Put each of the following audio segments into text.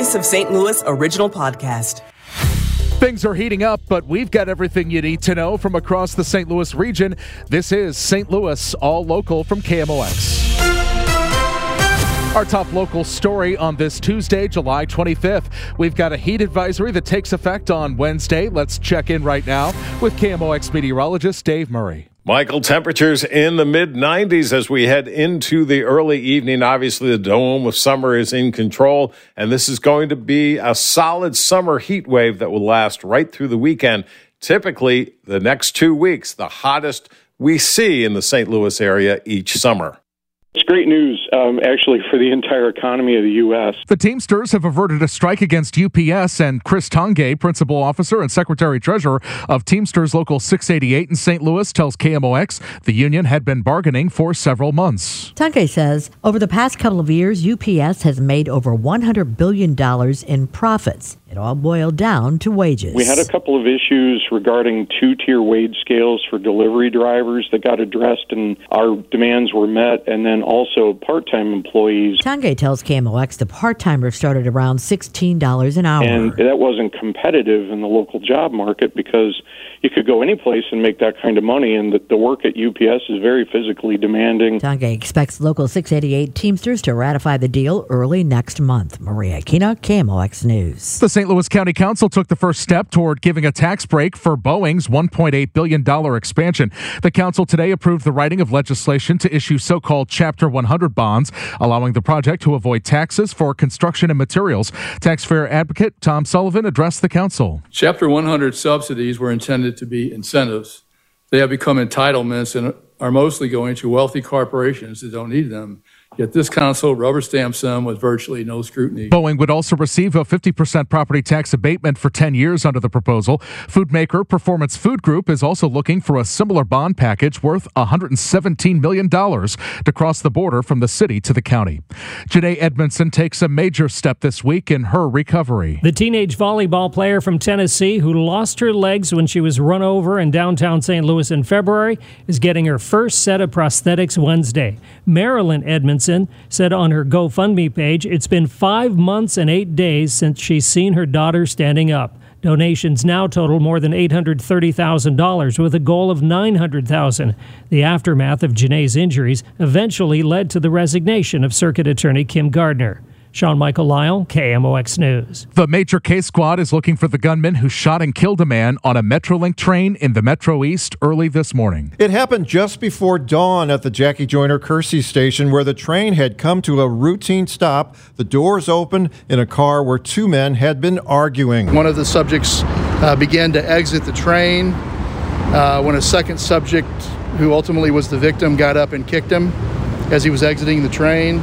Voice of St. Louis original podcast. Things are heating up, but we've got everything you need to know from across the St. Louis region. This is St. Louis All Local from KMOX. Our top local story on this Tuesday, July 25th. We've got a heat advisory that takes effect on Wednesday. Let's check in right now with KMOX meteorologist Dave Murray. Michael, temperatures in the mid 90s as we head into the early evening. Obviously, the dome of summer is in control, and this is going to be a solid summer heat wave that will last right through the weekend. Typically, the next two weeks, the hottest we see in the St. Louis area each summer. It's great news, um, actually, for the entire economy of the U.S. The Teamsters have averted a strike against UPS, and Chris Tongay, principal officer and secretary treasurer of Teamsters Local 688 in St. Louis, tells KMOX the union had been bargaining for several months. Tongay says over the past couple of years, UPS has made over $100 billion in profits. It all boiled down to wages. We had a couple of issues regarding two tier wage scales for delivery drivers that got addressed, and our demands were met. And then also part time employees. Tongay tells KMOX the part timers started around $16 an hour. And that wasn't competitive in the local job market because you could go any place and make that kind of money, and the, the work at UPS is very physically demanding. Tongay expects Local 688 Teamsters to ratify the deal early next month. Maria Kina, KMOX News. The St. Louis County Council took the first step toward giving a tax break for Boeing's $1.8 billion expansion. The council today approved the writing of legislation to issue so called Chapter 100 bonds, allowing the project to avoid taxes for construction and materials. Taxpayer advocate Tom Sullivan addressed the council. Chapter 100 subsidies were intended to be incentives. They have become entitlements and are mostly going to wealthy corporations that don't need them. Yet this council rubber stamps them with virtually no scrutiny. Boeing would also receive a 50% property tax abatement for 10 years under the proposal. Food maker Performance Food Group is also looking for a similar bond package worth $117 million to cross the border from the city to the county. Janae Edmondson takes a major step this week in her recovery. The teenage volleyball player from Tennessee who lost her legs when she was run over in downtown St. Louis in February is getting her first set of prosthetics Wednesday. Marilyn Edmondson said on her GoFundMe page it's been five months and eight days since she's seen her daughter standing up. Donations now total more than $830,000 with a goal of $900,000. The aftermath of Janae's injuries eventually led to the resignation of Circuit Attorney Kim Gardner. Sean Michael Lyle, KMOX News. The Major Case Squad is looking for the gunman who shot and killed a man on a Metrolink train in the Metro East early this morning. It happened just before dawn at the Jackie Joyner Kersee station where the train had come to a routine stop. The doors opened in a car where two men had been arguing. One of the subjects uh, began to exit the train uh, when a second subject, who ultimately was the victim, got up and kicked him as he was exiting the train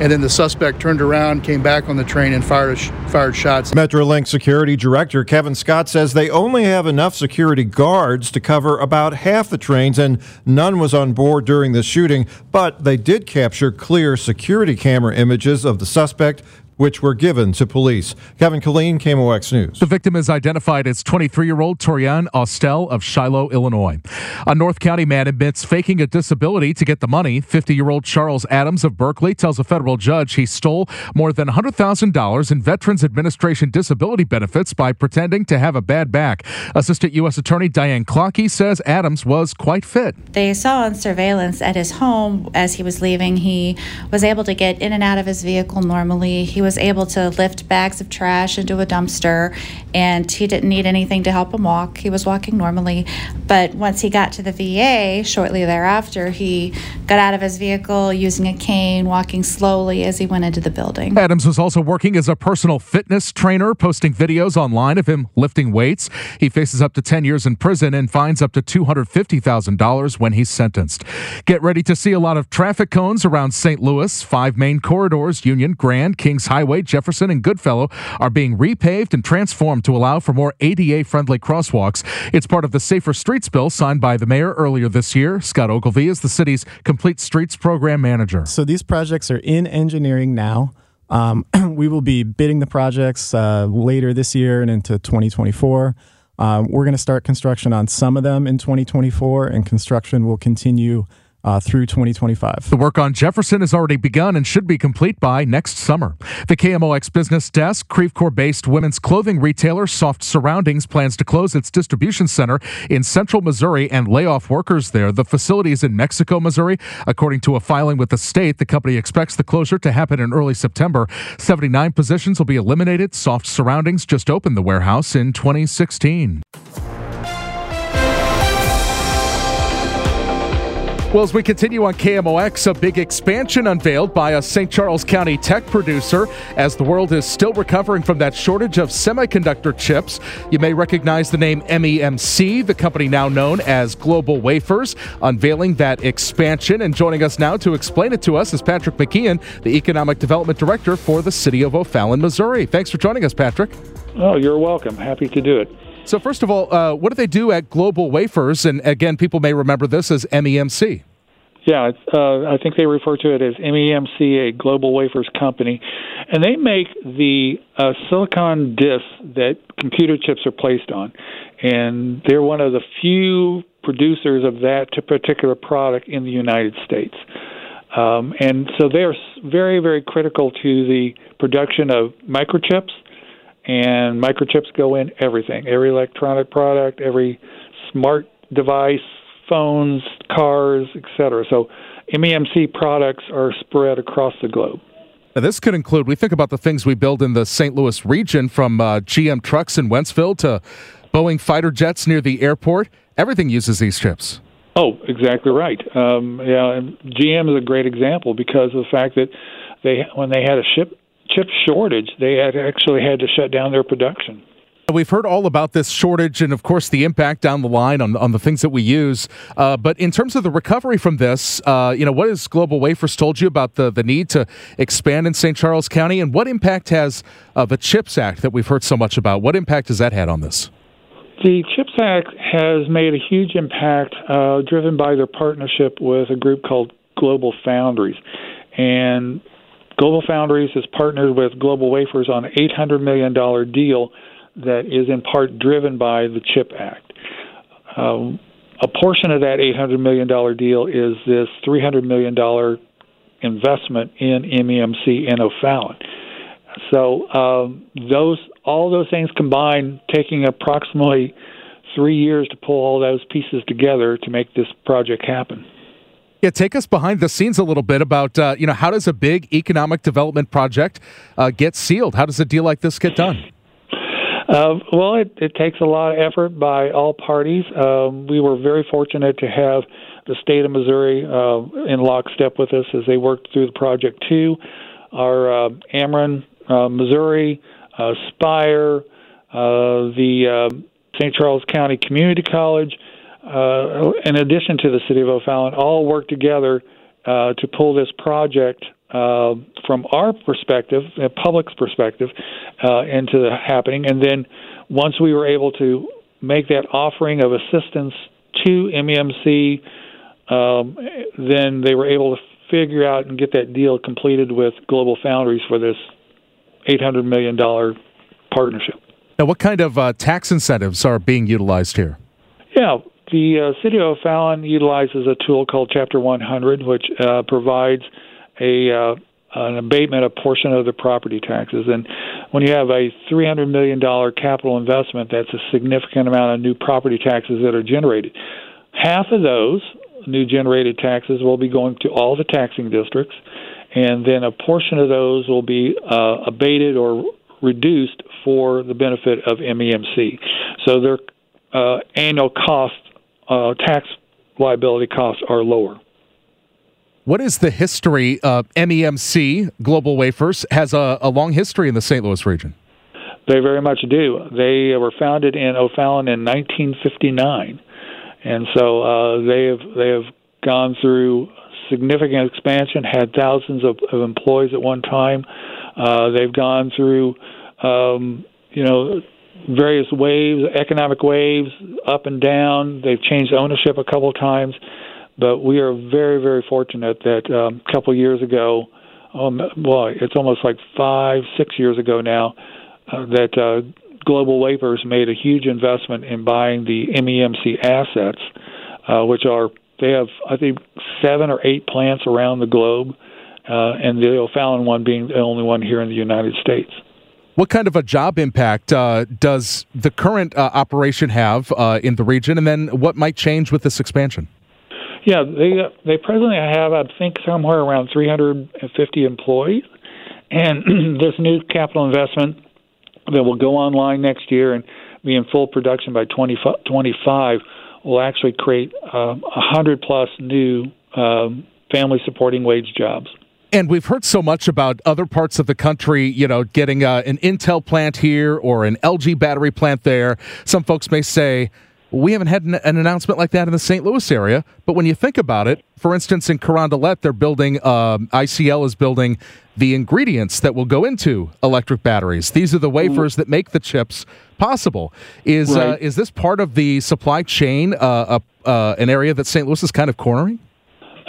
and then the suspect turned around, came back on the train, and fired sh- fired shots. Metrolink security director Kevin Scott says they only have enough security guards to cover about half the trains, and none was on board during the shooting. But they did capture clear security camera images of the suspect which were given to police. Kevin Killeen, KMOX News. The victim is identified as 23-year-old Torian Austell of Shiloh, Illinois. A North County man admits faking a disability to get the money. 50-year-old Charles Adams of Berkeley tells a federal judge he stole more than $100,000 in Veterans Administration disability benefits by pretending to have a bad back. Assistant U.S. Attorney Diane Clockey says Adams was quite fit. They saw on surveillance at his home as he was leaving, he was able to get in and out of his vehicle normally. He was able to lift bags of trash into a dumpster, and he didn't need anything to help him walk. He was walking normally. But once he got to the VA, shortly thereafter, he got out of his vehicle using a cane, walking slowly as he went into the building. Adams was also working as a personal fitness trainer, posting videos online of him lifting weights. He faces up to 10 years in prison and fines up to $250,000 when he's sentenced. Get ready to see a lot of traffic cones around St. Louis. Five main corridors, Union, Grand, Kings Highway, Jefferson, and Goodfellow, are being repaved and transformed to allow for more ADA friendly crosswalks. It's part of the Safer Streets bill signed by the mayor earlier this year. Scott Ogilvie is the city's Complete Streets program manager. So these projects are in engineering now. Um, we will be bidding the projects uh, later this year and into 2024. Um, we're going to start construction on some of them in 2024, and construction will continue uh, through 2025. The work on Jefferson has already begun and should be complete by next summer. The KMOX business desk, Creve Coeur based women's clothing retailer Soft Surroundings plans to close its distribution center in central Missouri and lay off workers there. The facility is in Mexico, Missouri. According to a filing with the state, the company expects the closure to happen in early September. 79 positions will be eliminated. Soft Surroundings just opened the warehouse in 2016. Well, as we continue on KMOX, a big expansion unveiled by a St. Charles County tech producer as the world is still recovering from that shortage of semiconductor chips. You may recognize the name MEMC, the company now known as GlobalWafers, unveiling that expansion. And joining us now to explain it to us is Patrick McKeehan, the Economic Development Director for the City of O'Fallon, Missouri. Thanks for joining us, Patrick. Oh, you're welcome. Happy to do it. So, first of all, uh, what do they do at GlobalWafers? And again, people may remember this as MEMC. Yeah, uh, I think they refer to it as MEMC, a GlobalWafers company, and they make the uh, silicon discs that computer chips are placed on, and they're one of the few producers of that particular product in the United States. Um, and so they are very, very critical to the production of microchips and microchips go in everything, every electronic product, every smart device, phones, cars, etc. So MEMC products are spread across the globe. Now, this could include, we think about the things we build in the St. Louis region from uh, GM trucks in Wentzville to Boeing fighter jets near the airport. Everything uses these chips. Oh, exactly right. Um, yeah, GM is a great example because of the fact that they, when they had a ship chip shortage, they had actually had to shut down their production. We've heard all about this shortage and, of course, the impact down the line on, on the things that we use. Uh, but in terms of the recovery from this, uh, you know, what has GlobalWafers told you about the, the need to expand in St. Charles County? And what impact has uh, the CHIPS Act that we've heard so much about? What impact has that had on this? The CHIPS Act has made a huge impact uh, driven by their partnership with a group called Global Foundries. And GlobalFoundries has partnered with GlobalWafers on an $800 million deal that is in part driven by the CHIP Act. Um, a portion of that $800 million deal is this $300 million investment in MEMC in O'Fallon. So um, those all those things combined, taking approximately three years to pull all those pieces together to make this project happen. Yeah, take us behind the scenes a little bit about uh, you know how does a big economic development project uh, get sealed? How does a deal like this get done? Uh, well, it, it takes a lot of effort by all parties. Um, we were very fortunate to have the state of Missouri uh, in lockstep with us as they worked through the project too. Our uh, Ameren, uh, Missouri, Spire, the St. Charles County Community College, uh, in addition to the city of O'Fallon, all work together uh, to pull this project uh, from our perspective, the public's perspective, uh, into the happening. And then once we were able to make that offering of assistance to MEMC, um, then they were able to figure out and get that deal completed with GlobalFoundries for this $800 million partnership. Now, what kind of uh, tax incentives are being utilized here? Yeah, the uh, City of Fallon utilizes a tool called Chapter 100, which uh, provides a uh, an abatement of portion of the property taxes. And when you have a $300 million capital investment, that's a significant amount of new property taxes that are generated. Half of those new generated taxes will be going to all the taxing districts, and then a portion of those will be uh, abated or reduced for the benefit of MEMC. So their uh, annual cost uh, tax liability costs are lower. What is the history of MEMC GlobalWafers? Has a, a long history in the St. Louis region. They very much do. They were founded in O'Fallon in 1959, and so uh, they have they have gone through significant expansion. Had thousands of, of employees at one time. Uh, they've gone through, um, you know, various waves, economic waves, up and down. They've changed ownership a couple of times, but we are very, very fortunate that um, a couple of years ago, um, well, it's almost like five, six years ago now, uh, that uh, GlobalWafers made a huge investment in buying the MEMC assets, uh, which are They have, I think, seven or eight plants around the globe, uh, and the O'Fallon one being the only one here in the United States. What kind of a job impact uh, does the current uh, operation have uh, in the region, and then what might change with this expansion? Yeah, they they presently have, I think, somewhere around 350 employees, and this new capital investment that will go online next year and be in full production by 2025 will actually create uh, 100 plus new um, family supporting wage jobs. And we've heard so much about other parts of the country, you know, getting uh, an Intel plant here or an LG battery plant there. Some folks may say, we haven't had an, an, announcement like that in the St. Louis area. But when you think about it, for instance, in Carondelet, they're building, um, ICL is building the ingredients that will go into electric batteries. These are the wafers that make the chips possible. Is uh, right. uh, is this part of the supply chain, uh, uh, an area that St. Louis is kind of cornering?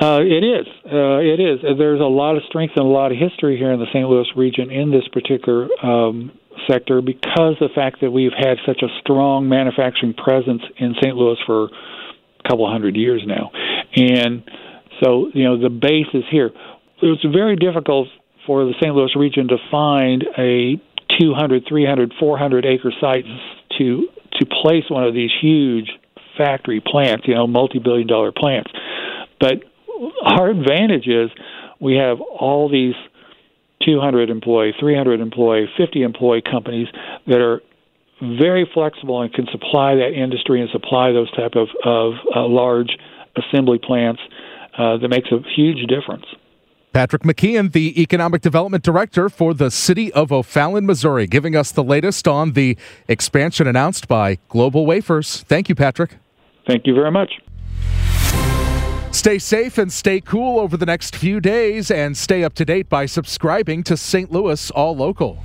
Uh, it is. Uh, it is. There's a lot of strength and a lot of history here in the St. Louis region in this particular um, sector because the fact that we've had such a strong manufacturing presence in St. Louis for a couple hundred years now. And so, you know, the base is here. It's very difficult for the St. Louis region to find a 200, 300, 400 acre site to to place one of these huge factory plants, you know, multi-billion dollar plants. But our advantage is we have all these 200 employee, 300 employee, 50 employee companies that are very flexible and can supply that industry and supply those type of, of uh, large assembly plants uh, that makes a huge difference. Patrick McKeehan, the Economic Development Director for the City of O'Fallon, Missouri, giving us the latest on the expansion announced by GlobalWafers. Thank you, Patrick. Thank you very much. Stay safe and stay cool over the next few days and stay up to date by subscribing to St. Louis All Local.